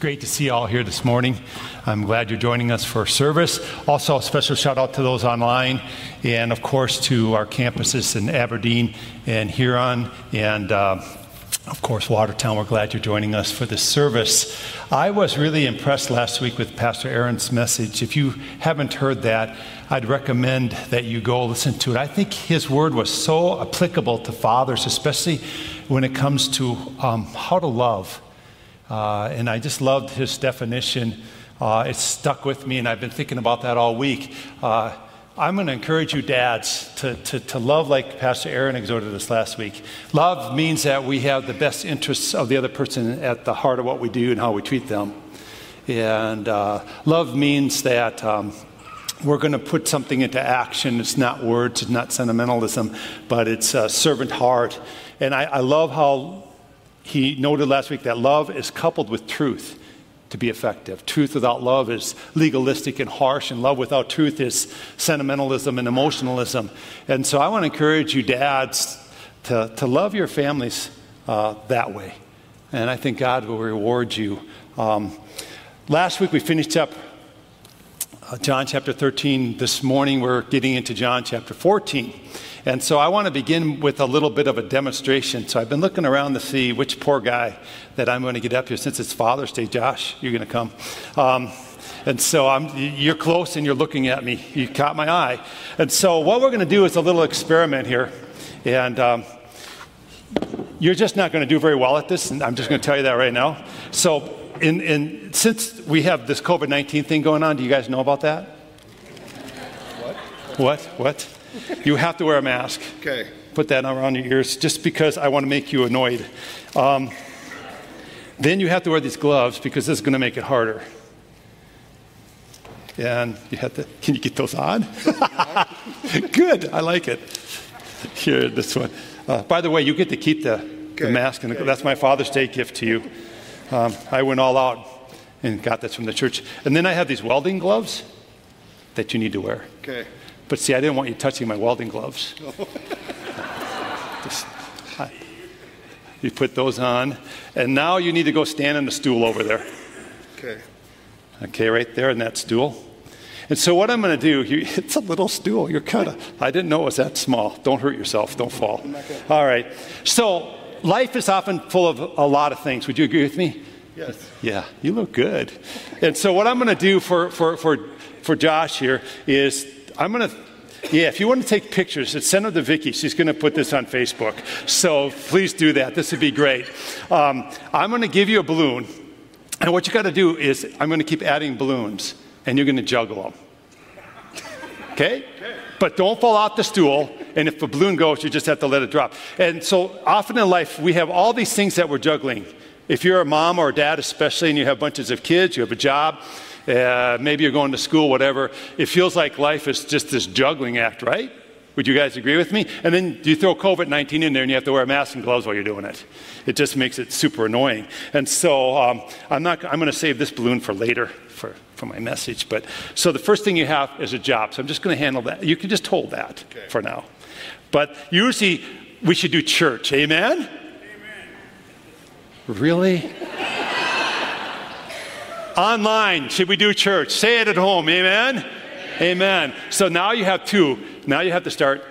great to see you all here this morning. I'm glad you're joining us for service. Also, a special shout out to those online, and of course to our campuses in Aberdeen and Huron, and uh, of course Watertown. We're glad you're joining us for this service. I was really impressed last week with Pastor Aaron's message. If you haven't heard that, I'd recommend that you go listen to it. I think his word was so applicable to fathers, especially when it comes to um, how to love uh, and I just loved his definition. Uh, it's stuck with me, and I've been thinking about that all week. Uh, I'm going to encourage you, dads, to, to, to love like Pastor Aaron exhorted us last week. Love means that we have the best interests of the other person at the heart of what we do and how we treat them. And uh, love means that um, we're going to put something into action. It's not words, it's not sentimentalism, but it's a servant heart. And I, I love how he noted last week that love is coupled with truth to be effective. Truth without love is legalistic and harsh, and love without truth is sentimentalism and emotionalism. And so I want to encourage you, dads, to, to love your families uh, that way. And I think God will reward you. Um, last week we finished up John chapter 13. This morning we're getting into John chapter 14. And so I want to begin with a little bit of a demonstration. So I've been looking around to see which poor guy that I'm going to get up here since it's Father's Day. Josh, you're going to come. Um, and so I'm, you're close and you're looking at me. You caught my eye. And so what we're going to do is a little experiment here. And um, you're just not going to do very well at this. And I'm just going to tell you that right now. So in, in, since we have this COVID 19 thing going on, do you guys know about that? What? What? What? you have to wear a mask. Okay. Put that around your ears just because I want to make you annoyed. Um, then you have to wear these gloves because this is going to make it harder. And you have to, can you get those on? Good, I like it. Here, this one. Uh, by the way, you get to keep the, okay. the mask, and okay. that's my Father's Day gift to you. Um, I went all out and got this from the church. And then I have these welding gloves that you need to wear. Okay. But see, I didn't want you touching my welding gloves. Just, I, you put those on, and now you need to go stand on the stool over there. Okay. Okay, right there in that stool. And so what I'm going to do, you, it's a little stool. You're kind of, I didn't know it was that small. Don't hurt yourself. Don't fall. All right. So life is often full of a lot of things. Would you agree with me? Yes. Yeah, you look good. And so what I'm going to do for, for, for, for Josh here is I'm going to, yeah, if you want to take pictures, send them to Vicki. She's going to put this on Facebook. So please do that. This would be great. Um, I'm going to give you a balloon. And what you got to do is, I'm going to keep adding balloons, and you're going to juggle them. Okay? But don't fall off the stool. And if the balloon goes, you just have to let it drop. And so often in life, we have all these things that we're juggling. If you're a mom or a dad, especially, and you have bunches of kids, you have a job, uh, maybe you're going to school, whatever. It feels like life is just this juggling act, right? Would you guys agree with me? And then you throw COVID 19 in there and you have to wear a mask and gloves while you're doing it. It just makes it super annoying. And so um, I'm, not, I'm going to save this balloon for later for, for my message. But so the first thing you have is a job. So I'm just going to handle that. You can just hold that okay. for now. But usually we should do church. Amen? Amen. Really? Online, should we do church? Say it at home. Amen? Amen? Amen. So now you have two. Now you have to start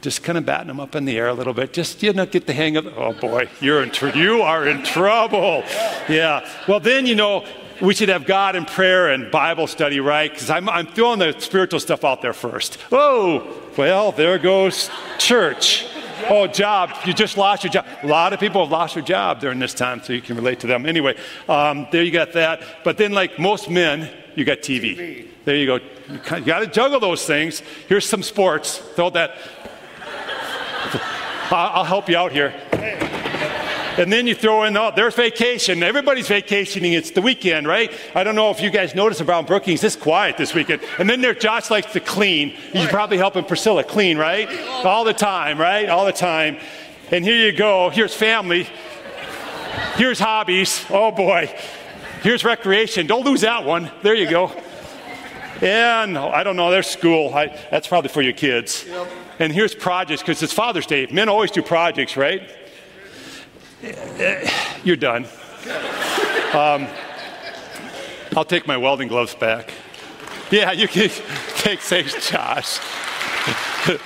just kind of batting them up in the air a little bit. Just, you know, get the hang of it. Oh boy, you're in tr- you are in trouble. Yeah. Well, then, you know, we should have God and prayer and Bible study, right? Because I'm, I'm throwing the spiritual stuff out there first. Oh, well, there goes church. Oh, job. You just lost your job. A lot of people have lost their job during this time, so you can relate to them. Anyway, um, there you got that. But then, like most men, you got TV. TV. There you go. You got to juggle those things. Here's some sports. Throw that. I'll help you out here. And then you throw in, oh, there's vacation. Everybody's vacationing. It's the weekend, right? I don't know if you guys notice around Brookings. It's quiet this weekend. And then there, Josh likes to clean. He's probably helping Priscilla clean, right? All the time, right? All the time. And here you go. Here's family. Here's hobbies. Oh boy. Here's recreation. Don't lose that one. There you go. And oh, I don't know, there's school. I, that's probably for your kids. Yep. And here's projects because it's Father's Day. Men always do projects, right? You're done. Um, I'll take my welding gloves back. Yeah, you can take, thanks, Josh.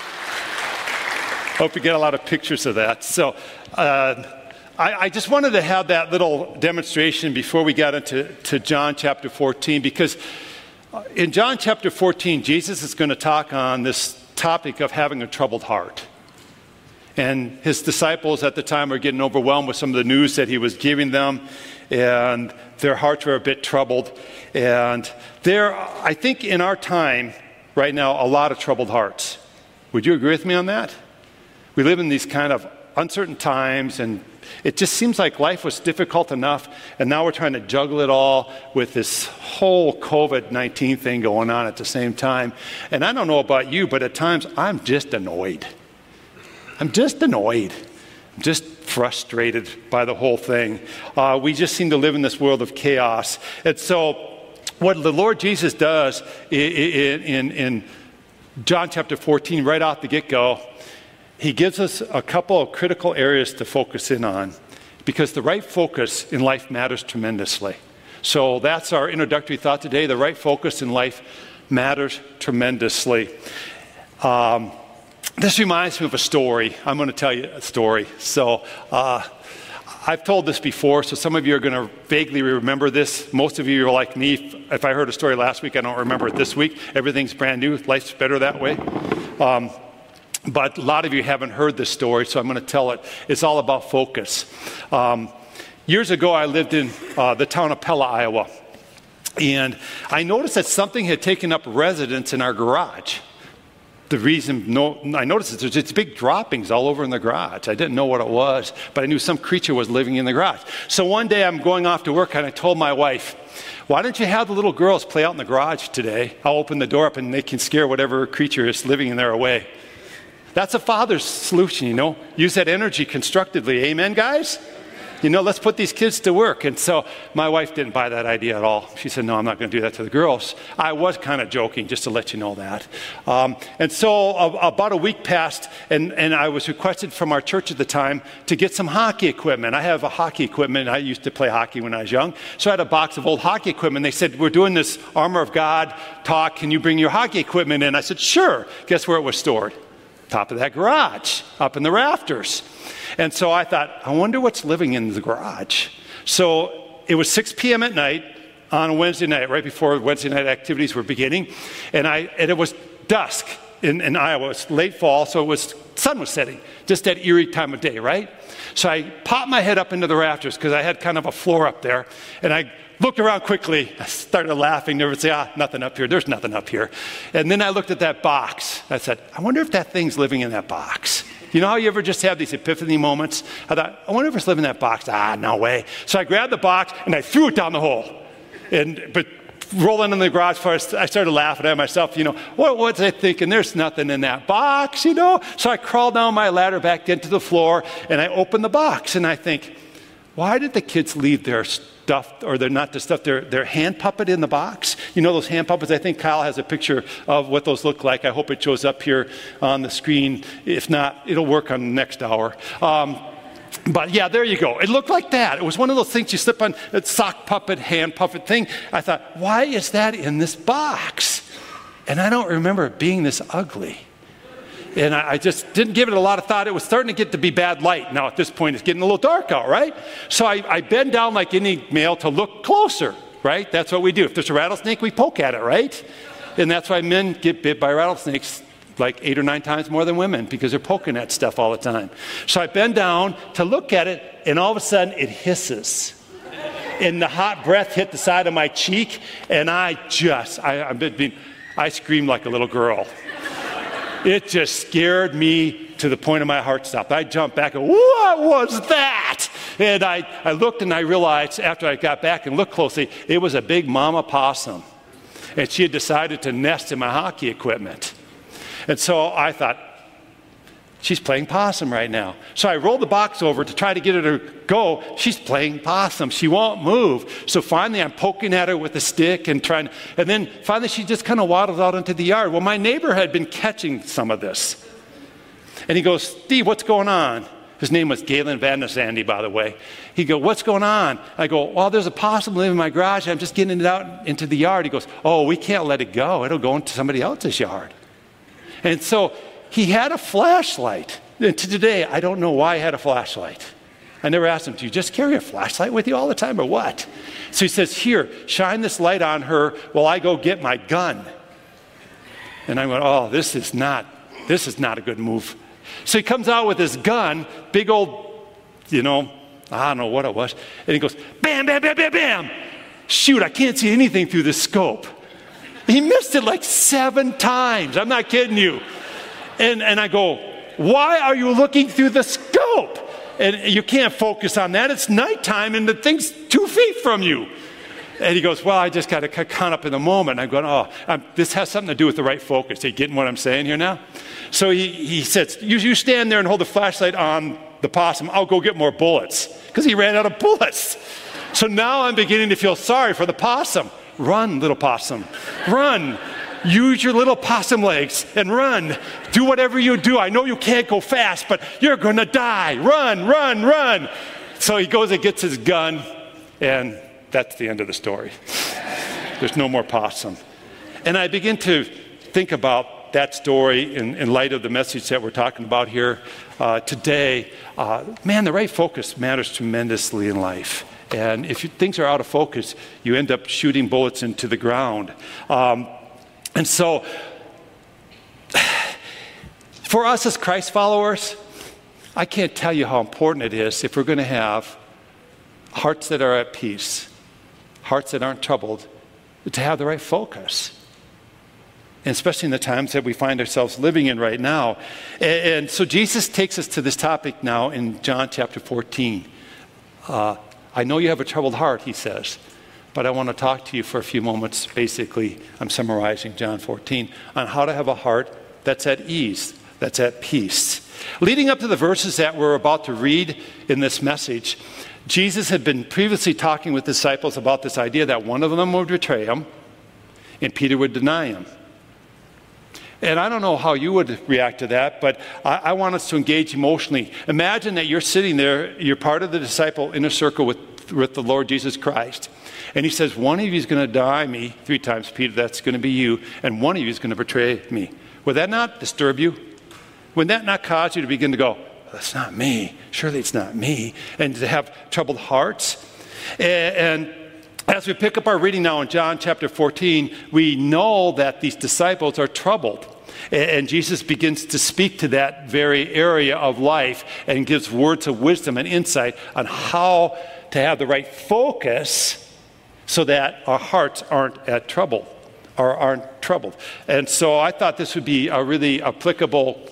Hope you get a lot of pictures of that. So, uh, I, I, just wanted to have that little demonstration before we got into to John chapter 14, because in John chapter 14, Jesus is going to talk on this topic of having a troubled heart. And his disciples at the time were getting overwhelmed with some of the news that he was giving them, and their hearts were a bit troubled. And there, I think in our time right now, a lot of troubled hearts. Would you agree with me on that? We live in these kind of uncertain times, and it just seems like life was difficult enough, and now we're trying to juggle it all with this whole COVID 19 thing going on at the same time. And I don't know about you, but at times I'm just annoyed. I'm just annoyed, I'm just frustrated by the whole thing. Uh, we just seem to live in this world of chaos. And so, what the Lord Jesus does in, in, in John chapter 14, right off the get go, he gives us a couple of critical areas to focus in on because the right focus in life matters tremendously. So that's our introductory thought today. The right focus in life matters tremendously. Um, this reminds me of a story. I'm going to tell you a story. So, uh, I've told this before, so some of you are going to vaguely remember this. Most of you are like me. If I heard a story last week, I don't remember it this week. Everything's brand new. Life's better that way. Um, but a lot of you haven't heard this story, so I'm going to tell it. It's all about focus. Um, years ago, I lived in uh, the town of Pella, Iowa. And I noticed that something had taken up residence in our garage the reason no, I noticed it, there's just big droppings all over in the garage. I didn't know what it was, but I knew some creature was living in the garage. So one day I'm going off to work and I told my wife, why don't you have the little girls play out in the garage today? I'll open the door up and they can scare whatever creature is living in there away. That's a father's solution, you know. Use that energy constructively. Amen, guys? You know, let's put these kids to work. And so my wife didn't buy that idea at all. She said, no, I'm not going to do that to the girls. I was kind of joking, just to let you know that. Um, and so uh, about a week passed, and, and I was requested from our church at the time to get some hockey equipment. I have a hockey equipment. I used to play hockey when I was young. So I had a box of old hockey equipment. They said, we're doing this Armor of God talk. Can you bring your hockey equipment in? I said, sure. Guess where it was stored? Top of that garage, up in the rafters. And so I thought, I wonder what's living in the garage. So it was 6 p.m. at night on a Wednesday night, right before Wednesday night activities were beginning. And, I, and it was dusk in, in Iowa. It was late fall, so it was sun was setting, just that eerie time of day, right? So I popped my head up into the rafters because I had kind of a floor up there, and I looked around quickly. I started laughing nervously. Ah, nothing up here. There's nothing up here. And then I looked at that box. I said, I wonder if that thing's living in that box. You know how you ever just have these epiphany moments? I thought, I wonder if it's living in that box. Ah, no way. So I grabbed the box and I threw it down the hole. And, but rolling in the garage first, I started laughing at myself, you know, what was I thinking? There's nothing in that box, you know? So I crawled down my ladder back into the floor and I opened the box and I think, why did the kids leave their stuff, or they're not the stuff, their, their hand puppet in the box? You know those hand puppets? I think Kyle has a picture of what those look like. I hope it shows up here on the screen. If not, it'll work on the next hour. Um, but yeah, there you go. It looked like that. It was one of those things you slip on, a sock puppet, hand puppet thing. I thought, why is that in this box? And I don't remember it being this ugly. And I, I just didn't give it a lot of thought. It was starting to get to be bad light. Now, at this point, it's getting a little dark out, right? So I, I bend down like any male to look closer, right? That's what we do. If there's a rattlesnake, we poke at it, right? And that's why men get bit by rattlesnakes like eight or nine times more than women because they're poking at stuff all the time. So I bend down to look at it, and all of a sudden it hisses. And the hot breath hit the side of my cheek, and I just, I, I, I screamed like a little girl. It just scared me to the point of my heart stopped. I jumped back and, what was that? And I, I looked and I realized after I got back and looked closely, it was a big mama possum. And she had decided to nest in my hockey equipment. And so I thought, She's playing possum right now. So I rolled the box over to try to get her to go. She's playing possum. She won't move. So finally, I'm poking at her with a stick and trying. And then finally, she just kind of waddles out into the yard. Well, my neighbor had been catching some of this. And he goes, Steve, what's going on? His name was Galen Van der by the way. He go, what's going on? I go, well, there's a possum living in my garage. I'm just getting it out into the yard. He goes, oh, we can't let it go. It'll go into somebody else's yard. And so he had a flashlight. And to today, I don't know why he had a flashlight. I never asked him, Do you just carry a flashlight with you all the time or what? So he says, Here, shine this light on her while I go get my gun. And I went, Oh, this is not, this is not a good move. So he comes out with his gun, big old, you know, I don't know what it was. And he goes, Bam, bam, bam, bam, bam. Shoot, I can't see anything through the scope. He missed it like seven times. I'm not kidding you. And, and I go, Why are you looking through the scope? And you can't focus on that. It's nighttime and the thing's two feet from you. And he goes, Well, I just got to count up in the moment. I'm going, Oh, um, this has something to do with the right focus. Are you getting what I'm saying here now? So he, he says, you, you stand there and hold the flashlight on the possum. I'll go get more bullets. Because he ran out of bullets. So now I'm beginning to feel sorry for the possum. Run, little possum. Run. Use your little possum legs and run. Do whatever you do. I know you can't go fast, but you're going to die. Run, run, run. So he goes and gets his gun, and that's the end of the story. There's no more possum. And I begin to think about that story in, in light of the message that we're talking about here uh, today. Uh, man, the right focus matters tremendously in life. And if you, things are out of focus, you end up shooting bullets into the ground. Um, and so, for us as Christ followers, I can't tell you how important it is if we're going to have hearts that are at peace, hearts that aren't troubled, to have the right focus. And especially in the times that we find ourselves living in right now. And, and so Jesus takes us to this topic now in John chapter 14. Uh, I know you have a troubled heart, he says. But I want to talk to you for a few moments. Basically, I'm summarizing John 14 on how to have a heart that's at ease, that's at peace. Leading up to the verses that we're about to read in this message, Jesus had been previously talking with disciples about this idea that one of them would betray him and Peter would deny him. And I don't know how you would react to that, but I, I, want us to engage emotionally. Imagine that you're sitting there, you're part of the disciple inner circle with, with the Lord Jesus Christ. And he says, One of you is going to die me three times, Peter, that's going to be you, and one of you is going to betray me. Would that not disturb you? Would that not cause you to begin to go, That's not me. Surely it's not me. And to have troubled hearts? And, and as we pick up our reading now in John chapter 14, we know that these disciples are troubled. And Jesus begins to speak to that very area of life and gives words of wisdom and insight on how to have the right focus so that our hearts aren't at trouble or aren't troubled. And so I thought this would be a really applicable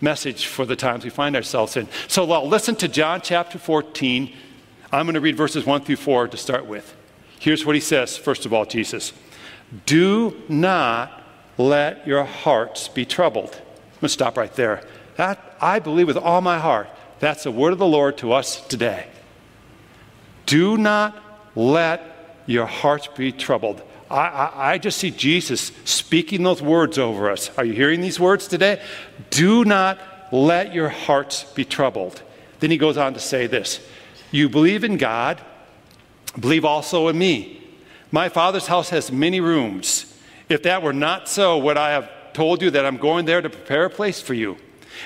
message for the times we find ourselves in. So well, listen to John chapter 14. I'm going to read verses 1 through 4 to start with. Here's what he says, first of all, Jesus. Do not let your hearts be troubled. I'm going to stop right there. That, I believe with all my heart, that's the word of the Lord to us today. Do not let your hearts be troubled. I, I, I, just see Jesus speaking those words over us. Are you hearing these words today? Do not let your hearts be troubled. Then he goes on to say this You believe in God, believe also in me. My Father's house has many rooms. If that were not so, would I have told you that I'm going there to prepare a place for you?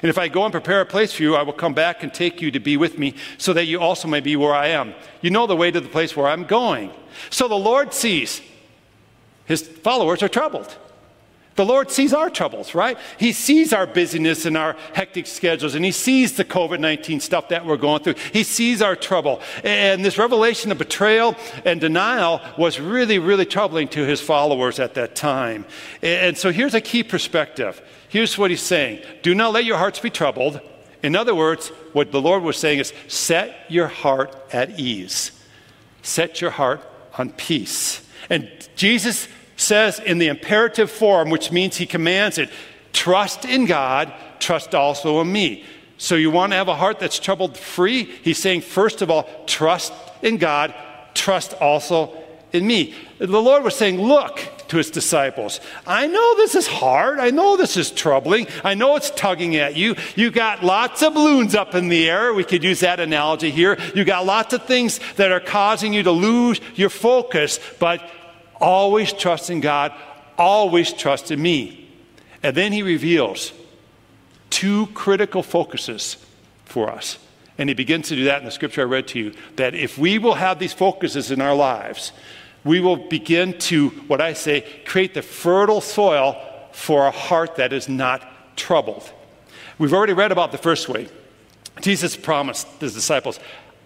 And if I go and prepare a place for you, I will come back and take you to be with me, so that you also may be where I am. You know the way to the place where I'm going. So the Lord sees his followers are troubled. The Lord sees our troubles, right? He sees our busyness and our hectic schedules, and He sees the COVID 19 stuff that we're going through. He sees our trouble. And this revelation of betrayal and denial was really, really troubling to His followers at that time. And so here's a key perspective. Here's what He's saying Do not let your hearts be troubled. In other words, what the Lord was saying is set your heart at ease, set your heart on peace. And Jesus says in the imperative form, which means he commands it trust in God, trust also in me. So you want to have a heart that's troubled free? He's saying, first of all, trust in God, trust also in me. The Lord was saying, look to his disciples, I know this is hard. I know this is troubling. I know it's tugging at you. You got lots of balloons up in the air. We could use that analogy here. You got lots of things that are causing you to lose your focus, but always trust in God, always trust in me. And then he reveals two critical focuses for us. And he begins to do that in the scripture I read to you that if we will have these focuses in our lives, we will begin to, what I say, create the fertile soil for a heart that is not troubled. We've already read about the first way. Jesus promised his disciples,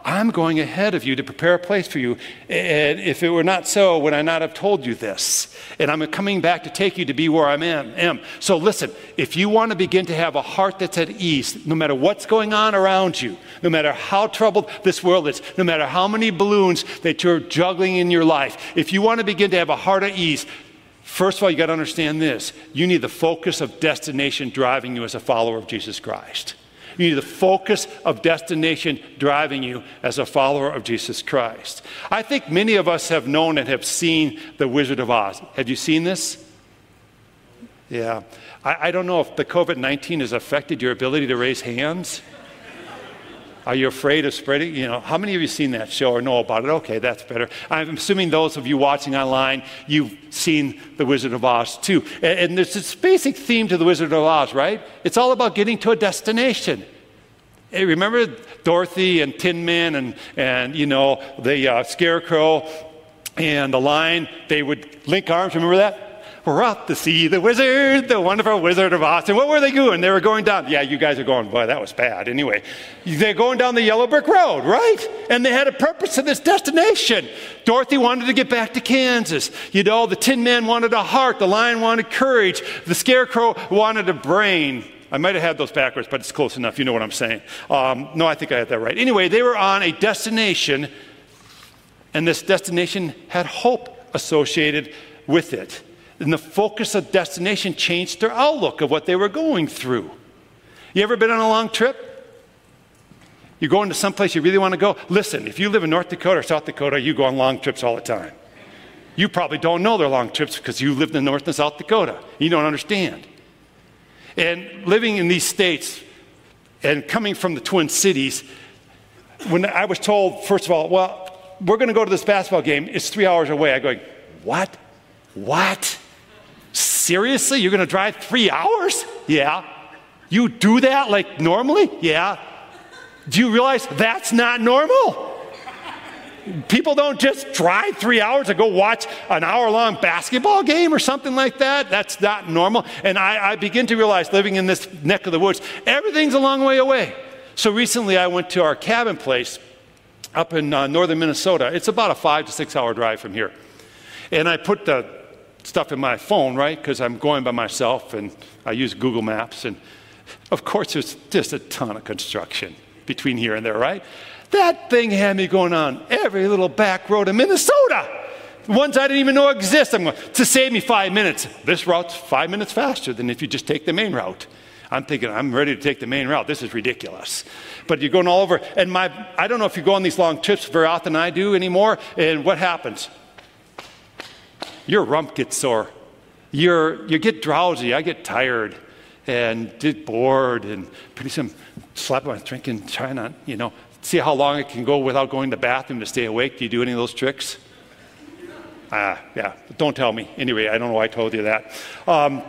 I'm going ahead of you to prepare a place for you. And if it were not so, would I not have told you this? And I'm coming back to take you to be where I am. So listen, if you want to begin to have a heart that's at ease, no matter what's going on around you, no matter how troubled this world is, no matter how many balloons that you're juggling in your life, if you want to begin to have a heart at ease, First of all, you got to understand this. You need the focus of destination driving you as a follower of Jesus Christ. You need the focus of destination driving you as a follower of Jesus Christ. I think many of us have known and have seen The Wizard of Oz. Have you seen this? Yeah. I, I don't know if the COVID 19 has affected your ability to raise hands. Are you afraid of spreading? You know, how many of you seen that show or know about it? Okay, that's better. I'm assuming those of you watching online, you've seen The Wizard of Oz too. And, and there's this basic theme to The Wizard of Oz, right? It's all about getting to a destination. Hey, remember Dorothy and Tin Man and, and you know, the uh, Scarecrow and the Lion? They would link arms. Remember that? We're off to see the wizard, the wonderful wizard of Oz. And what were they doing? They were going down. Yeah, you guys are going, boy, that was bad. Anyway, they're going down the yellow brick road, right? And they had a purpose to this destination. Dorothy wanted to get back to Kansas. You know, the Tin Man wanted a heart, the lion wanted courage, the scarecrow wanted a brain. I might have had those backwards, but it's close enough. You know what I'm saying. Um, no, I think I had that right. Anyway, they were on a destination, and this destination had hope associated with it. And the focus of destination changed their outlook of what they were going through. You ever been on a long trip? You're going to some place you really want to go? Listen, if you live in North Dakota or South Dakota, you go on long trips all the time. You probably don't know they're long trips because you lived in North and South Dakota. You don't understand. And living in these states and coming from the Twin Cities, when I was told, first of all, well, we're going to go to this basketball game, it's three hours away. I go, what? What? Seriously? You're going to drive three hours? Yeah. You do that like normally? Yeah. Do you realize that's not normal? People don't just drive three hours to go watch an hour long basketball game or something like that. That's not normal. And I, I, begin to realize living in this neck of the woods, everything's a long way away. So recently I went to our cabin place up in uh, northern Minnesota. It's about a five to six hour drive from here. And I put the stuff in my phone, right? Because I'm going by myself and I use Google Maps. And of course, there's just a ton of construction between here and there, right? That thing had me going on every little back road in Minnesota. Ones I didn't even know exist. I'm going to save me five minutes. This route's five minutes faster than if you just take the main route. I'm thinking, I'm ready to take the main route. This is ridiculous. But you're going all over. And my, I don't know if you go on these long trips very often I do anymore. And what happens? Your rump gets sore. You're, you get drowsy. I get tired and get bored. And pretty soon, slap my drink and try not, you know, see how long it can go without going to the bathroom to stay awake? Do you do any of those tricks? Ah, yeah. Don't tell me. Anyway, I don't know why I told you that. Um,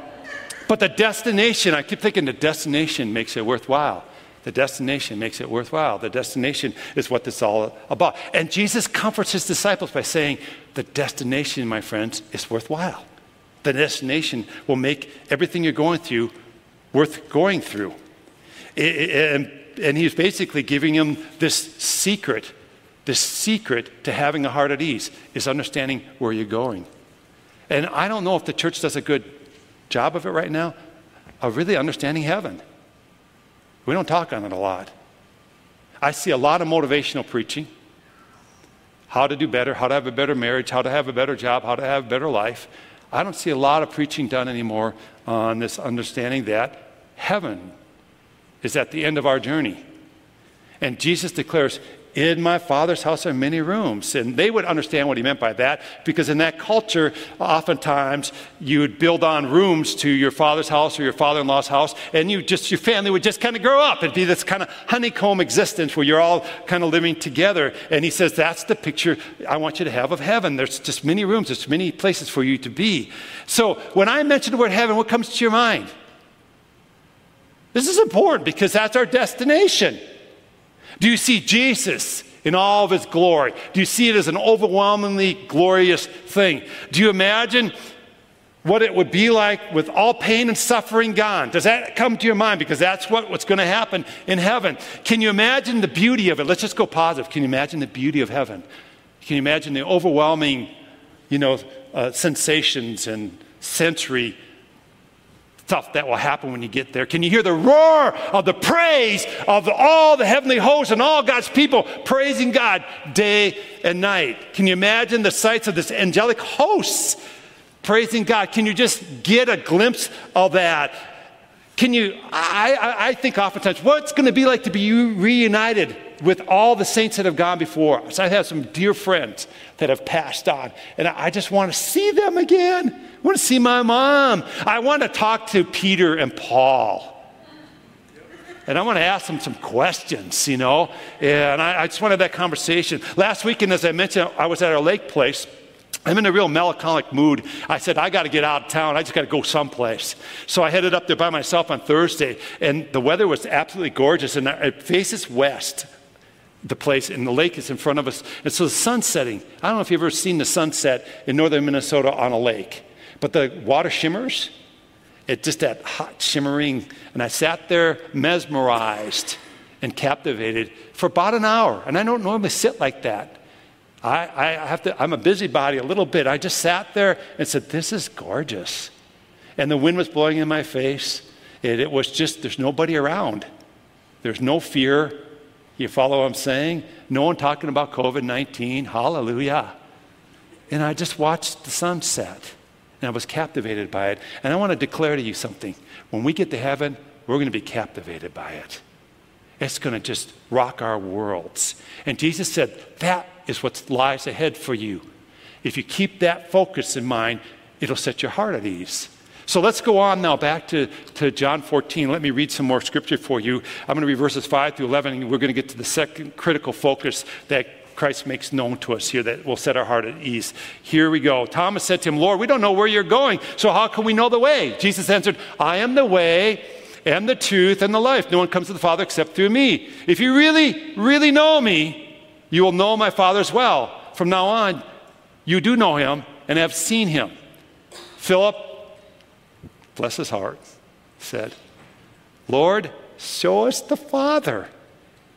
but the destination, I keep thinking the destination makes it worthwhile. The destination makes it worthwhile. The destination is what this is all about. And Jesus comforts his disciples by saying, The destination, my friends, is worthwhile. The destination will make everything you're going through worth going through. And he's basically giving him this secret. The secret to having a heart at ease is understanding where you're going. And I don't know if the church does a good job of it right now, of really understanding heaven. We don't talk on it a lot. I see a lot of motivational preaching how to do better, how to have a better marriage, how to have a better job, how to have a better life. I don't see a lot of preaching done anymore on this understanding that heaven is at the end of our journey. And Jesus declares, in my father's house are many rooms. And they would understand what he meant by that because in that culture, oftentimes you would build on rooms to your father's house or your father in law's house, and you just, your family would just kind of grow up. It'd be this kind of honeycomb existence where you're all kind of living together. And he says, That's the picture I want you to have of heaven. There's just many rooms, there's many places for you to be. So when I mention the word heaven, what comes to your mind? This is important because that's our destination. Do you see Jesus in all of his glory? Do you see it as an overwhelmingly glorious thing? Do you imagine what it would be like with all pain and suffering gone? Does that come to your mind? Because that's what, what's going to happen in heaven. Can you imagine the beauty of it? Let's just go positive. Can you imagine the beauty of heaven? Can you imagine the overwhelming, you know, uh, sensations and sensory stuff that will happen when you get there. Can you hear the roar of the praise of all the heavenly hosts and all God's people praising God day and night? Can you imagine the sights of this angelic hosts praising God? Can you just get a glimpse of that? Can you, I, I, I think oftentimes, what's going to be like to be reunited with all the saints that have gone before us? I have some dear friends that have passed on, and I just want to see them again. I want to see my mom. I want to talk to Peter and Paul. And I want to ask them some questions, you know. And I, I just wanted that conversation. Last weekend, as I mentioned, I was at our lake place. I'm in a real melancholic mood. I said, I got to get out of town. I just got to go someplace. So I headed up there by myself on Thursday, and the weather was absolutely gorgeous, and it faces west the place, and the lake is in front of us. And so the sun's setting. I don't know if you've ever seen the sunset in northern Minnesota on a lake, but the water shimmers. It's just that hot shimmering. And I sat there mesmerized and captivated for about an hour. And I don't normally sit like that. I, I have to, I'm a busybody a little bit. I just sat there and said, This is gorgeous. And the wind was blowing in my face. And it was just, there's nobody around. There's no fear. You follow what I'm saying? No one talking about COVID 19. Hallelujah. And I just watched the sunset and I was captivated by it. And I want to declare to you something. When we get to heaven, we're going to be captivated by it. It's going to just rock our worlds. And Jesus said, That is what lies ahead for you. If you keep that focus in mind, it'll set your heart at ease. So let's go on now back to, to John 14. Let me read some more scripture for you. I'm going to read verses 5 through 11, and we're going to get to the second critical focus that Christ makes known to us here that will set our heart at ease. Here we go. Thomas said to him, Lord, we don't know where you're going, so how can we know the way? Jesus answered, I am the way and the truth and the life. No one comes to the Father except through me. If you really, really know me, you will know my Father as well. From now on, you do know him and have seen him. Philip bless his heart, said, Lord, show us the Father,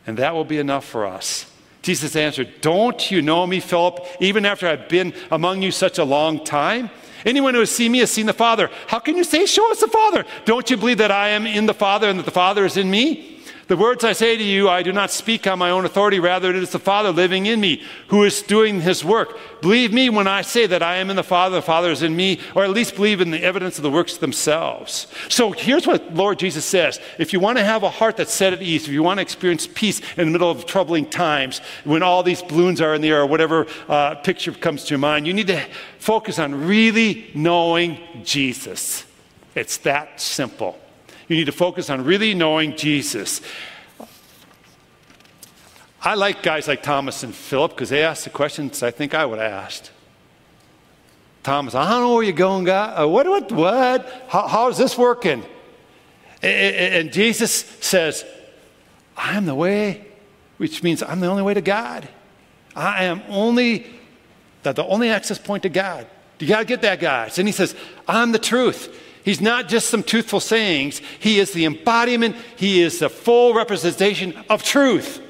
and that will be enough for us. Jesus answered, Don't you know me, Philip, even after I've been among you such a long time? Anyone who has seen me has seen the Father. How can you say, Show us the Father? Don't you believe that I am in the Father and that the Father is in me? The words I say to you, I do not speak on my own authority. Rather, it is the Father living in me who is doing his work. Believe me when I say that I am in the Father, the Father is in me, or at least believe in the evidence of the works themselves. So here's what Lord Jesus says If you want to have a heart that's set at ease, if you want to experience peace in the middle of troubling times, when all these balloons are in the air, or whatever uh, picture comes to your mind, you need to focus on really knowing Jesus. It's that simple. You need to focus on really knowing Jesus. I like guys like Thomas and Philip because they asked the questions I think I would have asked. Thomas, I don't know where you're going, God. Uh, what, what, what? How, how is this working? And, Jesus says, I'm the way, which means I'm the only way to God. I am only the, the only access point to God. You got to get that, guys. And he says, I'm the truth. He's not just some truthful sayings, he is the embodiment, he is the full representation of truth.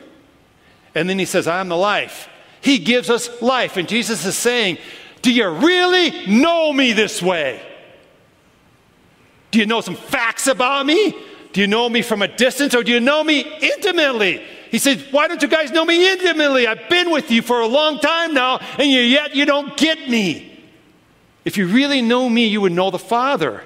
And then he says, I am the life. He gives us life. And Jesus is saying, Do you really know me this way? Do you know some facts about me? Do you know me from a distance or do you know me intimately? He says, Why don't you guys know me intimately? I've been with you for a long time now, and yet you don't get me. If you really know me, you would know the Father.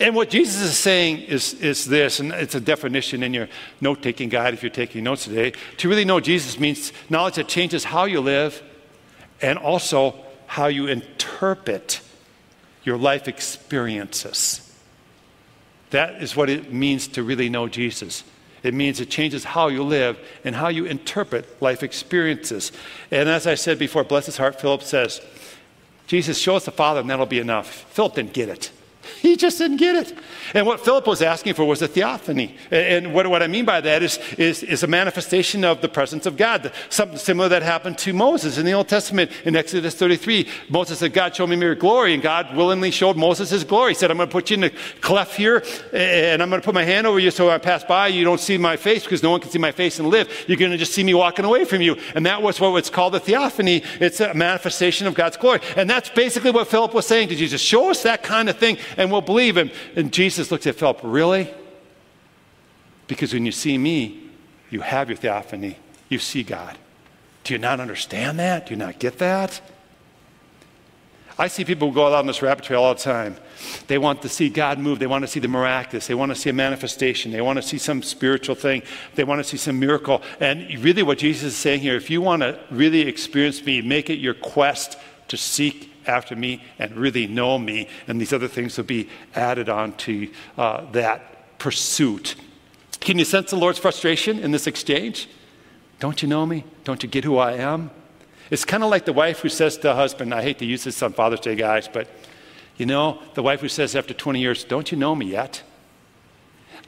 And what Jesus is saying is, is this, and it's a definition in your note taking guide if you're taking notes today. To really know Jesus means knowledge that changes how you live and also how you interpret your life experiences. That is what it means to really know Jesus. It means it changes how you live and how you interpret life experiences. And as I said before, bless his heart, Philip says, Jesus, show us the Father and that'll be enough. Philip didn't get it. He just didn't get it. And what Philip was asking for was a theophany. And what, what I mean by that is, is, is, a manifestation of the presence of God. Something similar that happened to Moses in the Old Testament in Exodus 33. Moses said, God, show me your glory. And God willingly showed Moses his glory. He said, I'm going to put you in a cleft here, and I'm going to put my hand over you so when I pass by, you don't see my face because no one can see my face and live. You're going to just see me walking away from you. And that was what was called a theophany. It's a manifestation of God's glory. And that's basically what Philip was saying to Jesus. Show us that kind of thing, and we'll believe him. And Jesus looks at Philip, Really? Because when you see me, you have your theophany. You see God. Do you not understand that? Do you not get that? I see people go out on this rabbit trail all the time. They want to see God move. They want to see the miraculous. They want to see a manifestation. They want to see some spiritual thing. They want to see some miracle. And really, what Jesus is saying here if you want to really experience me, make it your quest to seek after me and really know me. And these other things will be added on to uh, that pursuit. Can you sense the Lord's frustration in this exchange? Don't you know me? Don't you get who I am? It's kind of like the wife who says to the husband, I hate to use this on Father's Day, guys, but you know, the wife who says after 20 years, Don't you know me yet?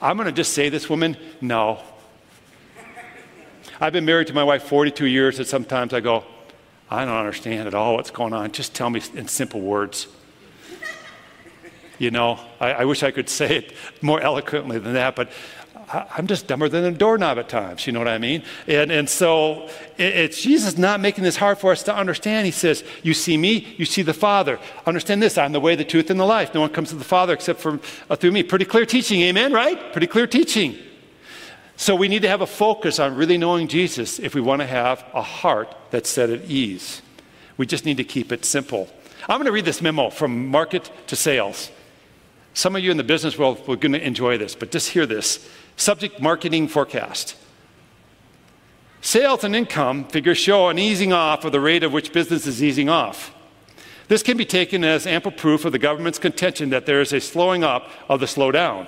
I'm going to just say this woman, no. I've been married to my wife 42 years, and sometimes I go, I don't understand at all what's going on. Just tell me in simple words. You know, I, I wish I could say it more eloquently than that, but I, am just dumber than a doorknob at times. You know what I mean? And, and so it, it's Jesus not making this hard for us to understand. He says, You see me, you see the Father. Understand this I'm the way, the truth, and the life. No one comes to the Father except for, uh, through me. Pretty clear teaching, amen, right? Pretty clear teaching. So we need to have a focus on really knowing Jesus if we want to have a heart that's set at ease. We just need to keep it simple. I'm going to read this memo from market to sales. Some of you in the business world are going to enjoy this, but just hear this. Subject marketing forecast. Sales and income figures show an easing off of the rate at which business is easing off. This can be taken as ample proof of the government's contention that there is a slowing up of the slowdown.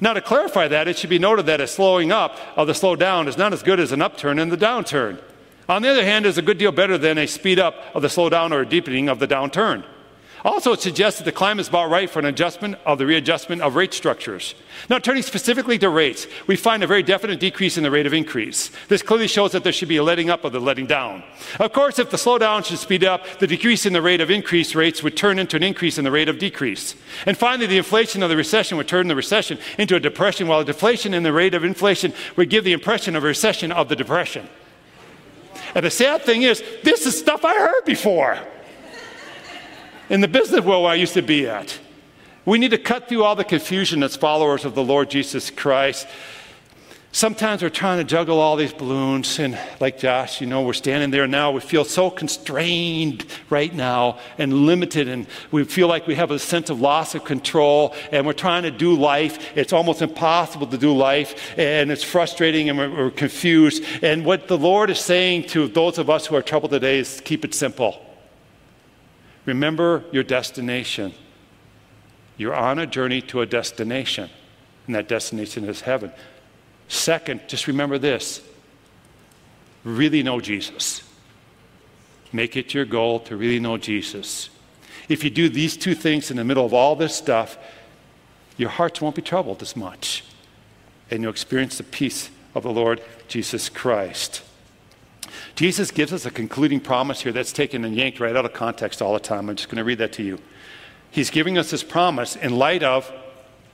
Now, to clarify that, it should be noted that a slowing up of the slowdown is not as good as an upturn in the downturn. On the other hand, is a good deal better than a speed up of the slowdown or a deepening of the downturn. Also, it suggests that the climate is about right for an adjustment of the readjustment of rate structures. Now, turning specifically to rates, we find a very definite decrease in the rate of increase. This clearly shows that there should be a letting up of the letting down. Of course, if the slowdown should speed up, the decrease in the rate of increase rates would turn into an increase in the rate of decrease. And finally, the inflation of the recession would turn the recession into a depression, while a deflation in the rate of inflation would give the impression of a recession of the depression. And the sad thing is, this is stuff I heard before in the business world I used to be at. We need to cut through all the confusion as followers of the Lord Jesus Christ. Sometimes we're trying to juggle all these balloons, and like Josh, you know, we're standing there now. We feel so constrained right now and limited, and we feel like we have a sense of loss of control, and we're trying to do life. It's almost impossible to do life, and it's frustrating, and we're, we're confused. And what the Lord is saying to those of us who are troubled today is keep it simple. Remember your destination. You're on a journey to a destination, and that destination is heaven. Second, just remember this really know Jesus. Make it your goal to really know Jesus. If you do these two things in the middle of all this stuff, your hearts won't be troubled as much, and you'll experience the peace of the Lord Jesus Christ. Jesus gives us a concluding promise here that's taken and yanked right out of context all the time. I'm just going to read that to you. He's giving us this promise in light of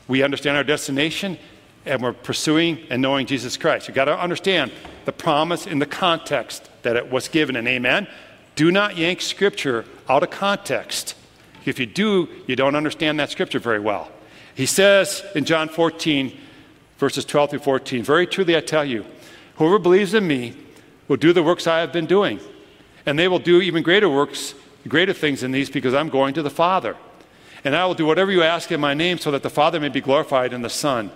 we understand our destination and we're pursuing and knowing Jesus Christ. You've got to understand the promise in the context that it was given, and amen. Do not yank scripture out of context. If you do, you don't understand that scripture very well. He says in John 14, verses 12 through 14, Very truly I tell you, whoever believes in me, will do the works I have been doing. And they will do even greater works, greater things than these, because I'm going to the Father. And I will do whatever you ask in my name so that the Father may be glorified in the Son.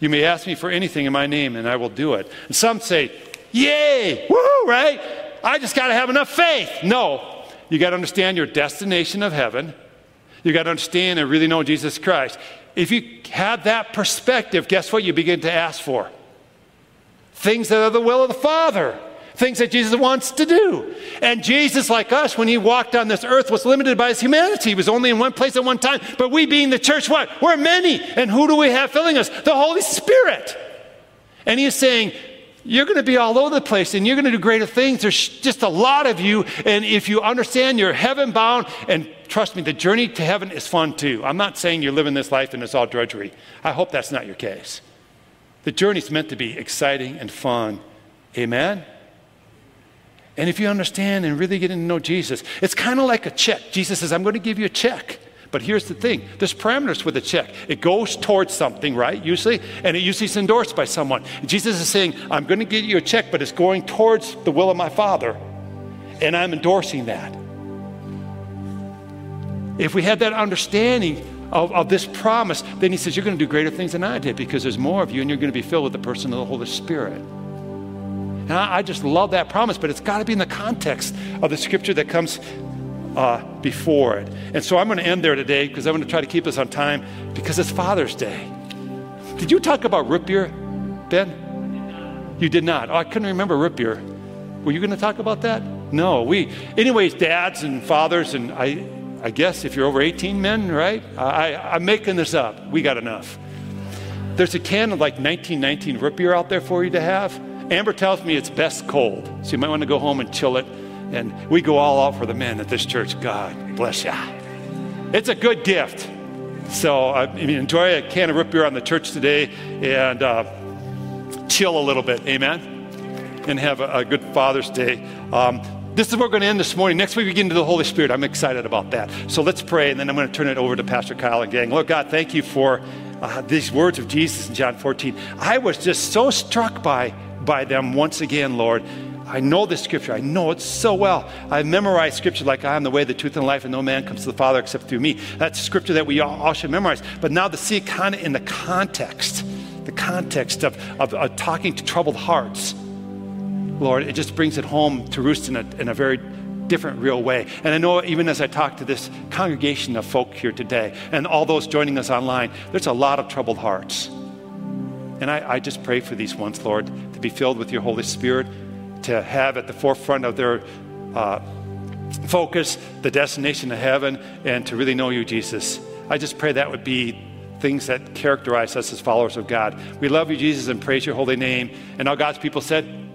You may ask me for anything in my name, and I will do it. And some say, Yay! Woo, right? I just got to have enough faith. No. You got to understand your destination of heaven. You got to understand and really know Jesus Christ. If you have that perspective, guess what you begin to ask for? Things that are the will of the Father things that Jesus wants to do. And Jesus, like us, when he walked on this earth, was limited by his humanity. He was only in one place at one time. But we, being the church, what? We're many. And who do we have filling us? The Holy Spirit. And he's saying, you're going to be all over the place and you're going to do greater things. There's just a lot of you. And if you understand you're heaven bound, and trust me, the journey to heaven is fun too. I'm not saying you're living this life and it's all drudgery. I hope that's not your case. The journey's meant to be exciting and fun. Amen? And if you understand and really get to know Jesus, it's kind of like a check. Jesus says, I'm going to give you a check. But here's the thing there's parameters with a check. It goes towards something, right? Usually, and it usually is endorsed by someone. Jesus is saying, I'm going to give you a check, but it's going towards the will of my Father, and I'm endorsing that. If we had that understanding of, of this promise, then he says, You're going to do greater things than I did because there's more of you, and you're going to be filled with the person of the Holy Spirit. And I, I just love that promise, but it's got to be in the context of the scripture that comes uh, before it. And so I'm going to end there today because I'm going to try to keep us on time because it's Father's Day. Did you talk about root beer, Ben? You did not. Oh, I couldn't remember root beer. Were you going to talk about that? No. We, anyways, dads and fathers, and I, I guess if you're over 18 men, right? I, I'm making this up. We got enough. There's a can of like 1919 root beer out there for you to have. Amber tells me it's best cold, so you might want to go home and chill it. And we go all out for the men at this church. God bless you. It's a good gift. So I mean, enjoy a can of root beer on the church today and uh, chill a little bit. Amen. And have a, a good Father's Day. Um, this is where we're going to end this morning. Next week we get into the Holy Spirit. I'm excited about that. So let's pray, and then I'm going to turn it over to Pastor Kyle and gang. Lord God, thank you for uh, these words of Jesus in John 14. I was just so struck by by them once again, Lord. I know the scripture. I know it so well. I've memorized scripture like I am the way, the truth, and life, and no man comes to the Father except through me. That's scripture that we all, all should memorize. But now to see it kind of in the context, the context of, of, of, talking to troubled hearts, Lord, it just brings it home to roost in a, in a very different, real way. And I know even as I talk to this congregation of folk here today and all those joining us online, there's a lot of troubled hearts. And I, I just pray for these ones, Lord, to be filled with your Holy Spirit, to have at the forefront of their uh, focus the destination of heaven, and to really know you, Jesus. I just pray that would be things that characterize us as followers of God. We love you, Jesus, and praise your holy name. And all God's people said,